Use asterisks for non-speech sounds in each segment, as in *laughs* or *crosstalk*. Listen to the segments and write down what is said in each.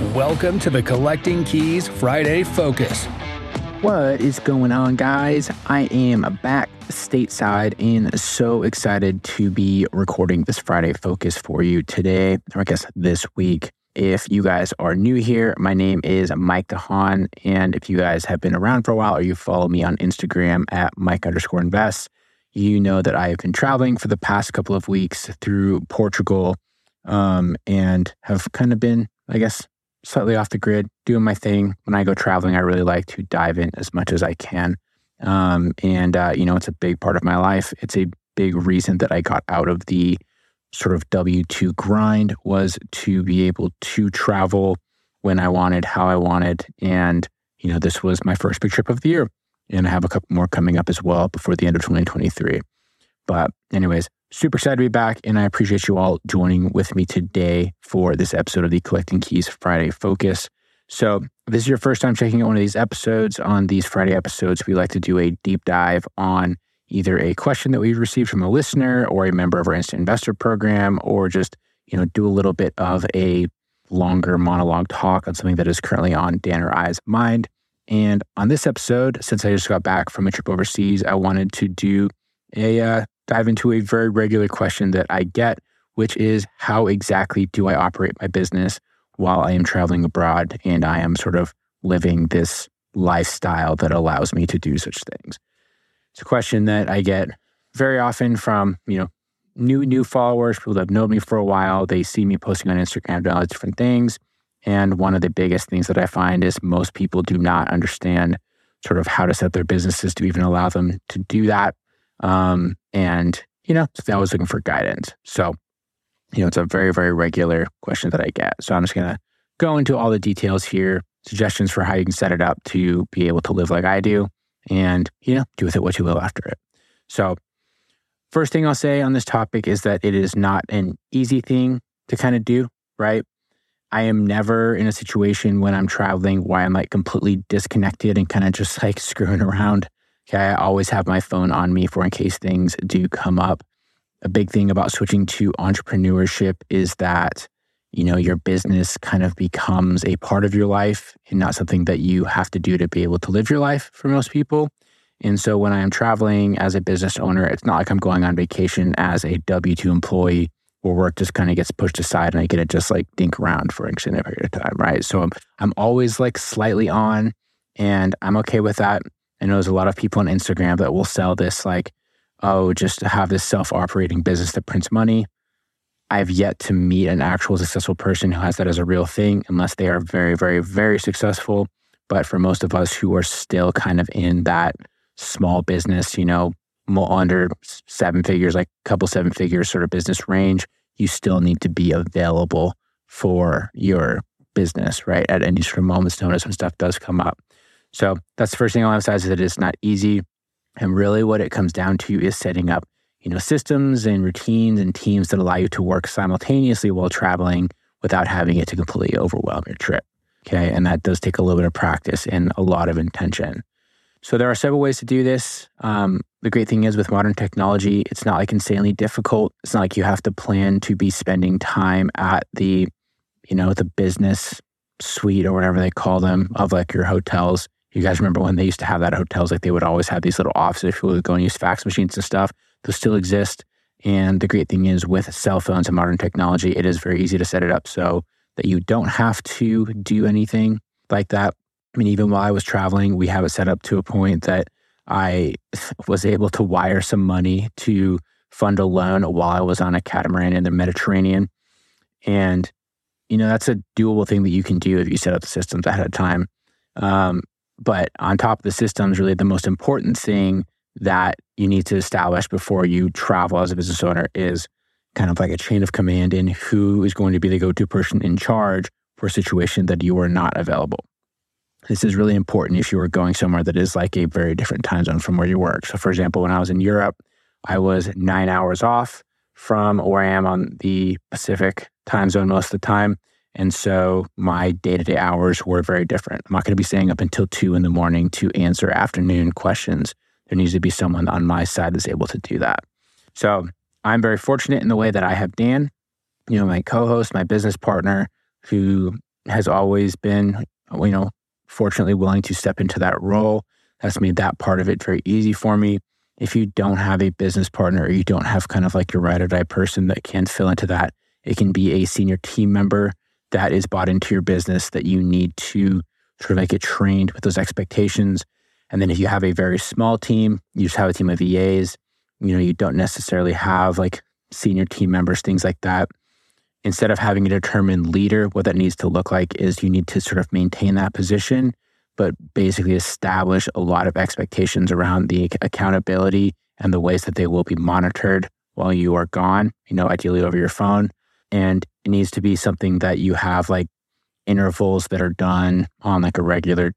Welcome to the Collecting Keys Friday Focus. What is going on, guys? I am back stateside and so excited to be recording this Friday Focus for you today, or I guess this week. If you guys are new here, my name is Mike DeHaan. And if you guys have been around for a while or you follow me on Instagram at Mike underscore invest, you know that I have been traveling for the past couple of weeks through Portugal um, and have kind of been, I guess, slightly off the grid, doing my thing. When I go traveling, I really like to dive in as much as I can. Um, and, uh, you know, it's a big part of my life. It's a big reason that I got out of the sort of W 2 grind was to be able to travel when I wanted, how I wanted. And, you know, this was my first big trip of the year. And I have a couple more coming up as well before the end of 2023. But, anyways, super excited to be back. And I appreciate you all joining with me today for this episode of the Collecting Keys Friday Focus. So, if this is your first time checking out one of these episodes. On these Friday episodes, we like to do a deep dive on either a question that we received from a listener or a member of our instant investor program, or just, you know, do a little bit of a longer monologue talk on something that is currently on Dan or I's mind. And on this episode, since I just got back from a trip overseas, I wanted to do a uh, dive into a very regular question that I get, which is how exactly do I operate my business while I am traveling abroad and I am sort of living this lifestyle that allows me to do such things? It's a question that I get very often from, you know, new new followers, people that have known me for a while. They see me posting on Instagram about all these different things. And one of the biggest things that I find is most people do not understand sort of how to set their businesses to even allow them to do that. Um, and, you know, I was looking for guidance. So, you know, it's a very, very regular question that I get. So I'm just going to go into all the details here, suggestions for how you can set it up to be able to live like I do and, you know, do with it what you will after it. So, first thing I'll say on this topic is that it is not an easy thing to kind of do, right? I am never in a situation when I'm traveling where I'm like completely disconnected and kind of just like screwing *laughs* around. Okay. I always have my phone on me for in case things do come up. A big thing about switching to entrepreneurship is that, you know, your business kind of becomes a part of your life and not something that you have to do to be able to live your life for most people. And so when I am traveling as a business owner, it's not like I'm going on vacation as a W 2 employee where work just kind of gets pushed aside and I get to just like dink around for an extended period of time, right? So I'm, I'm always like slightly on and I'm okay with that. I know there's a lot of people on Instagram that will sell this like, oh, just have this self operating business that prints money. I've yet to meet an actual successful person who has that as a real thing unless they are very, very, very successful. But for most of us who are still kind of in that small business, you know, under seven figures, like a couple seven figures sort of business range, you still need to be available for your business, right? At any sort of moment's notice when stuff does come up. So that's the first thing I'll emphasize is that it's not easy. And really what it comes down to is setting up, you know, systems and routines and teams that allow you to work simultaneously while traveling without having it to completely overwhelm your trip. Okay. And that does take a little bit of practice and a lot of intention. So there are several ways to do this. Um, the great thing is with modern technology, it's not like insanely difficult. It's not like you have to plan to be spending time at the, you know, the business suite or whatever they call them of like your hotels. You guys remember when they used to have that at hotels, like they would always have these little offices you would go and use fax machines and stuff. Those still exist. And the great thing is with cell phones and modern technology, it is very easy to set it up so that you don't have to do anything like that. I mean, even while I was traveling, we have it set up to a point that I *laughs* was able to wire some money to fund a loan while I was on a catamaran in the Mediterranean. And, you know, that's a doable thing that you can do if you set up the systems ahead of time. Um, but on top of the systems, really the most important thing that you need to establish before you travel as a business owner is kind of like a chain of command in who is going to be the go to person in charge for a situation that you are not available. This is really important if you are going somewhere that is like a very different time zone from where you work. So, for example, when I was in Europe, I was nine hours off from where I am on the Pacific time zone most of the time. And so my day to day hours were very different. I'm not going to be staying up until two in the morning to answer afternoon questions. There needs to be someone on my side that's able to do that. So I'm very fortunate in the way that I have Dan, you know, my co host, my business partner, who has always been, you know, fortunately willing to step into that role. That's made that part of it very easy for me. If you don't have a business partner or you don't have kind of like your ride or die person that can fill into that, it can be a senior team member that is bought into your business that you need to sort of like get trained with those expectations. And then if you have a very small team, you just have a team of VAs, you know, you don't necessarily have like senior team members, things like that. Instead of having a determined leader, what that needs to look like is you need to sort of maintain that position, but basically establish a lot of expectations around the accountability and the ways that they will be monitored while you are gone, you know, ideally over your phone. And it needs to be something that you have like intervals that are done on like a regular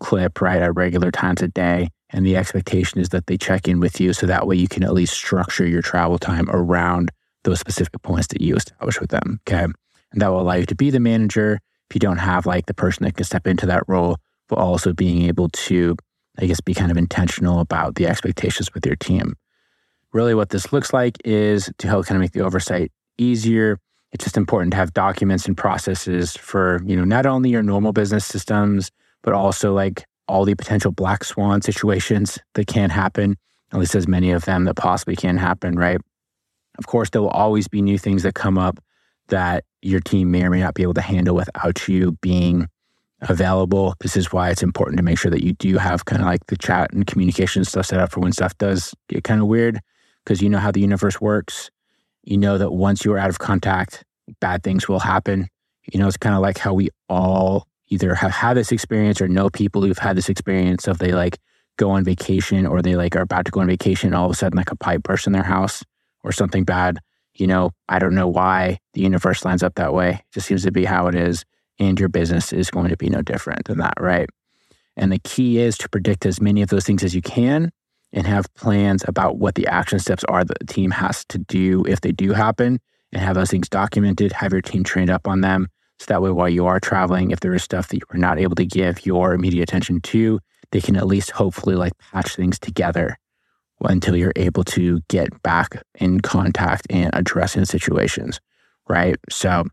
clip, right? At regular times a day. And the expectation is that they check in with you so that way you can at least structure your travel time around those specific points that you establish with them. Okay. And that will allow you to be the manager if you don't have like the person that can step into that role, but also being able to, I guess, be kind of intentional about the expectations with your team. Really, what this looks like is to help kind of make the oversight easier. It's just important to have documents and processes for, you know, not only your normal business systems, but also like all the potential black swan situations that can happen, at least as many of them that possibly can happen, right? Of course, there will always be new things that come up that your team may or may not be able to handle without you being available. This is why it's important to make sure that you do have kind of like the chat and communication stuff set up for when stuff does get kind of weird because you know how the universe works. You know that once you are out of contact, bad things will happen. You know, it's kind of like how we all either have had this experience or know people who've had this experience of they like go on vacation or they like are about to go on vacation and all of a sudden like a pipe bursts in their house or something bad. You know, I don't know why the universe lines up that way. It just seems to be how it is. And your business is going to be no different than that, right? And the key is to predict as many of those things as you can and have plans about what the action steps are that the team has to do if they do happen and have those things documented, have your team trained up on them. So that way, while you are traveling, if there is stuff that you are not able to give your immediate attention to, they can at least hopefully like patch things together until you're able to get back in contact and addressing the situations, right? So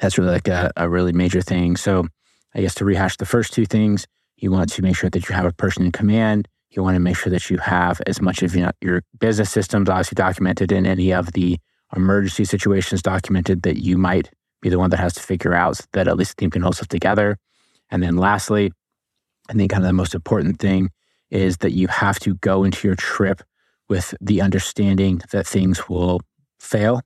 that's really like a, a really major thing. So I guess to rehash the first two things, you want to make sure that you have a person in command. You want to make sure that you have as much of you know, your business systems obviously documented and any of the emergency situations documented that you might be the one that has to figure out so that at least the team can hold stuff together. And then lastly, I think kind of the most important thing is that you have to go into your trip with the understanding that things will fail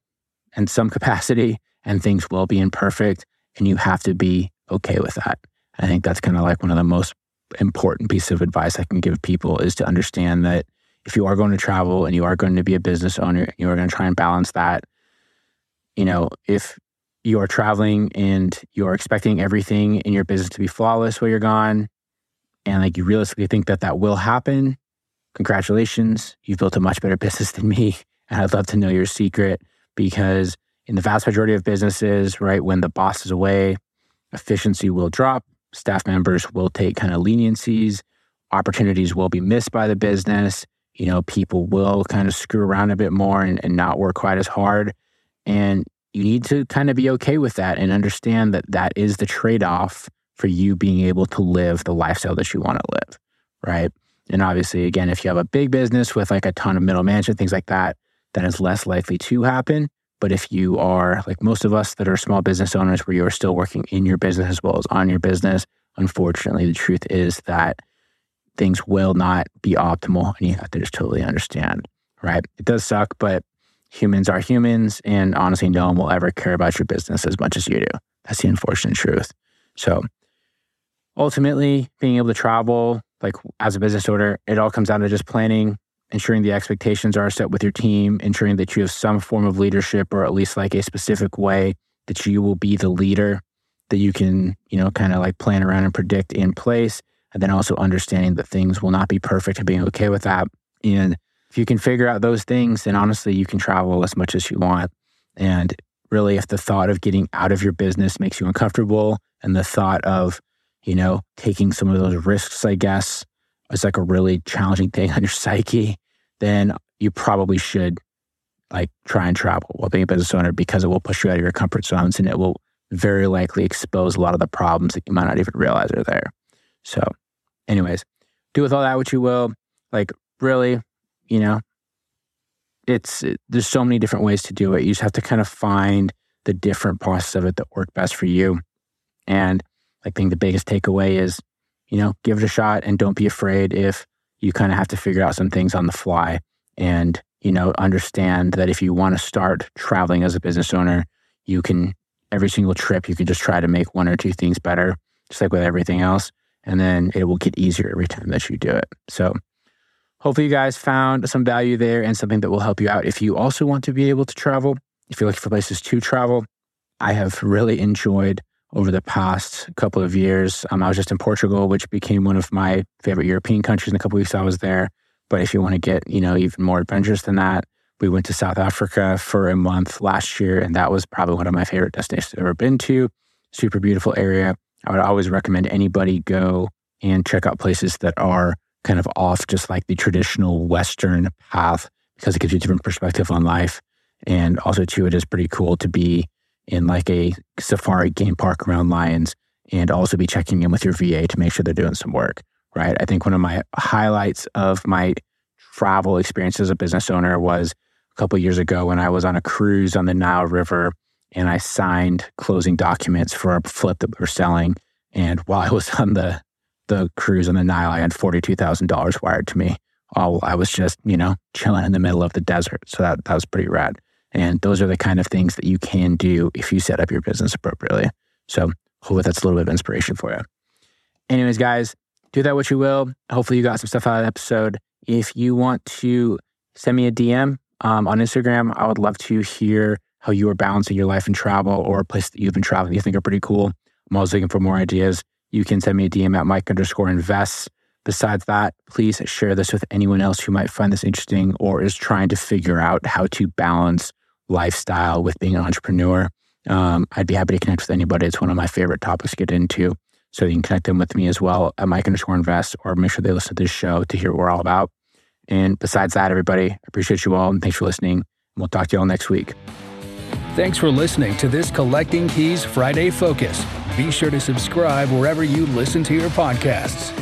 in some *laughs* capacity and things will be imperfect. And you have to be okay with that. I think that's kind of like one of the most important piece of advice I can give people is to understand that if you are going to travel and you are going to be a business owner, you are going to try and balance that. You know, if you are traveling and you're expecting everything in your business to be flawless while you're gone, and like you realistically think that that will happen, congratulations. You've built a much better *laughs* business than me. And I'd love to know your secret because in the vast majority of businesses, right, when the boss is away, efficiency will drop. Staff members will take kind of leniencies. Opportunities will be missed by the business. You know, people will kind of screw around a bit more and, and not work quite as hard. And you need to kind of be okay with that and understand that that is the trade off for you being able to live the lifestyle that you want to live, right? And obviously, again, if you have a big business with like a ton of middle management, things like that, that is less likely to happen. But if you are like most of us that are small business owners where you're still working in your business as well as on your business, unfortunately, the truth is that things will not be optimal and you have to just totally understand, right? It does suck, but humans are humans. And honestly, no one will ever care about your business as much as you do. That's the unfortunate truth. So ultimately being able to travel like as a business owner it all comes down to just planning ensuring the expectations are set with your team ensuring that you have some form of leadership or at least like a specific way that you will be the leader that you can you know kind of like plan around and predict in place and then also understanding that things will not be perfect and being okay with that. And if you can figure out those things then honestly you can travel as much as you want. And really if the thought of getting out of your business makes you uncomfortable and the thought of you know, taking some of those risks, I guess, is like a really challenging thing *laughs* on your psyche, then you probably should like try and travel while being a business owner because it will push you out of your comfort zones and it will very likely expose a lot of the problems that you might not even realize are there. So, anyways, do with all that what you will. Like, really, you know, it's it, there's so many different ways to do it. You just have to kind of find the different parts of it that work best for you. And I think the biggest takeaway is, you know, give it a shot and don't be afraid if you kind of have to figure out some things on the fly and, you know, understand that if you want to start traveling as a business owner, you can, every single trip, you can just try to make one or two things better, just like with everything else. And then it will get easier every time that you do it. So, hopefully, you guys found some value there and something that will help you out. If you also want to be able to travel, if you're looking for places to travel, I have really enjoyed over the past couple of years. Um, I was just in Portugal, which became one of my favorite European countries in the couple of weeks I was there. But if you want to get, you know, even more adventurous than that, we went to South Africa for a month last year, and that was probably one of my favorite destinations I've ever been to. Super beautiful area. I would always recommend anybody go and check out places that are kind of off just like the traditional Western path because it gives you a different perspective on life. And also, too, it is pretty cool to be in like a safari game park around lions and also be checking in with your VA to make sure they're doing some work, right? I think one of my highlights of my travel experience as a business owner was a couple years ago when I was on a cruise on the Nile River and I signed closing documents for a flip that we were selling. And while I was *laughs* on the the cruise on the Nile, I had forty two thousand dollars wired to me. All I was just, you know, chilling in the middle of the desert. So that that was pretty rad. And those are the kind of things that you can do if you set up your business appropriately. So hopefully that's a little bit of inspiration for you. Anyways, guys, do that what you will. Hopefully you got some stuff out of the episode. If you want to send me a DM um, on Instagram, I would love to hear how you are balancing your life and travel or a place that you've been traveling that you think are pretty cool. I'm always looking for more ideas. You can send me a DM at Mike underscore invest. Besides that, please share this with anyone else who might find this interesting or is trying to figure out how to balance lifestyle with being an entrepreneur. Um, I'd be happy to connect with anybody. It's one of my favorite topics to get into. So you can connect them with me as well at Mike underscore invest or make sure they listen to this show to hear what we're all about. And besides that, everybody, I appreciate you all and thanks for listening. We'll talk to you all next week. Thanks for listening to this Collecting Keys Friday Focus. Be sure to subscribe wherever you listen to your podcasts.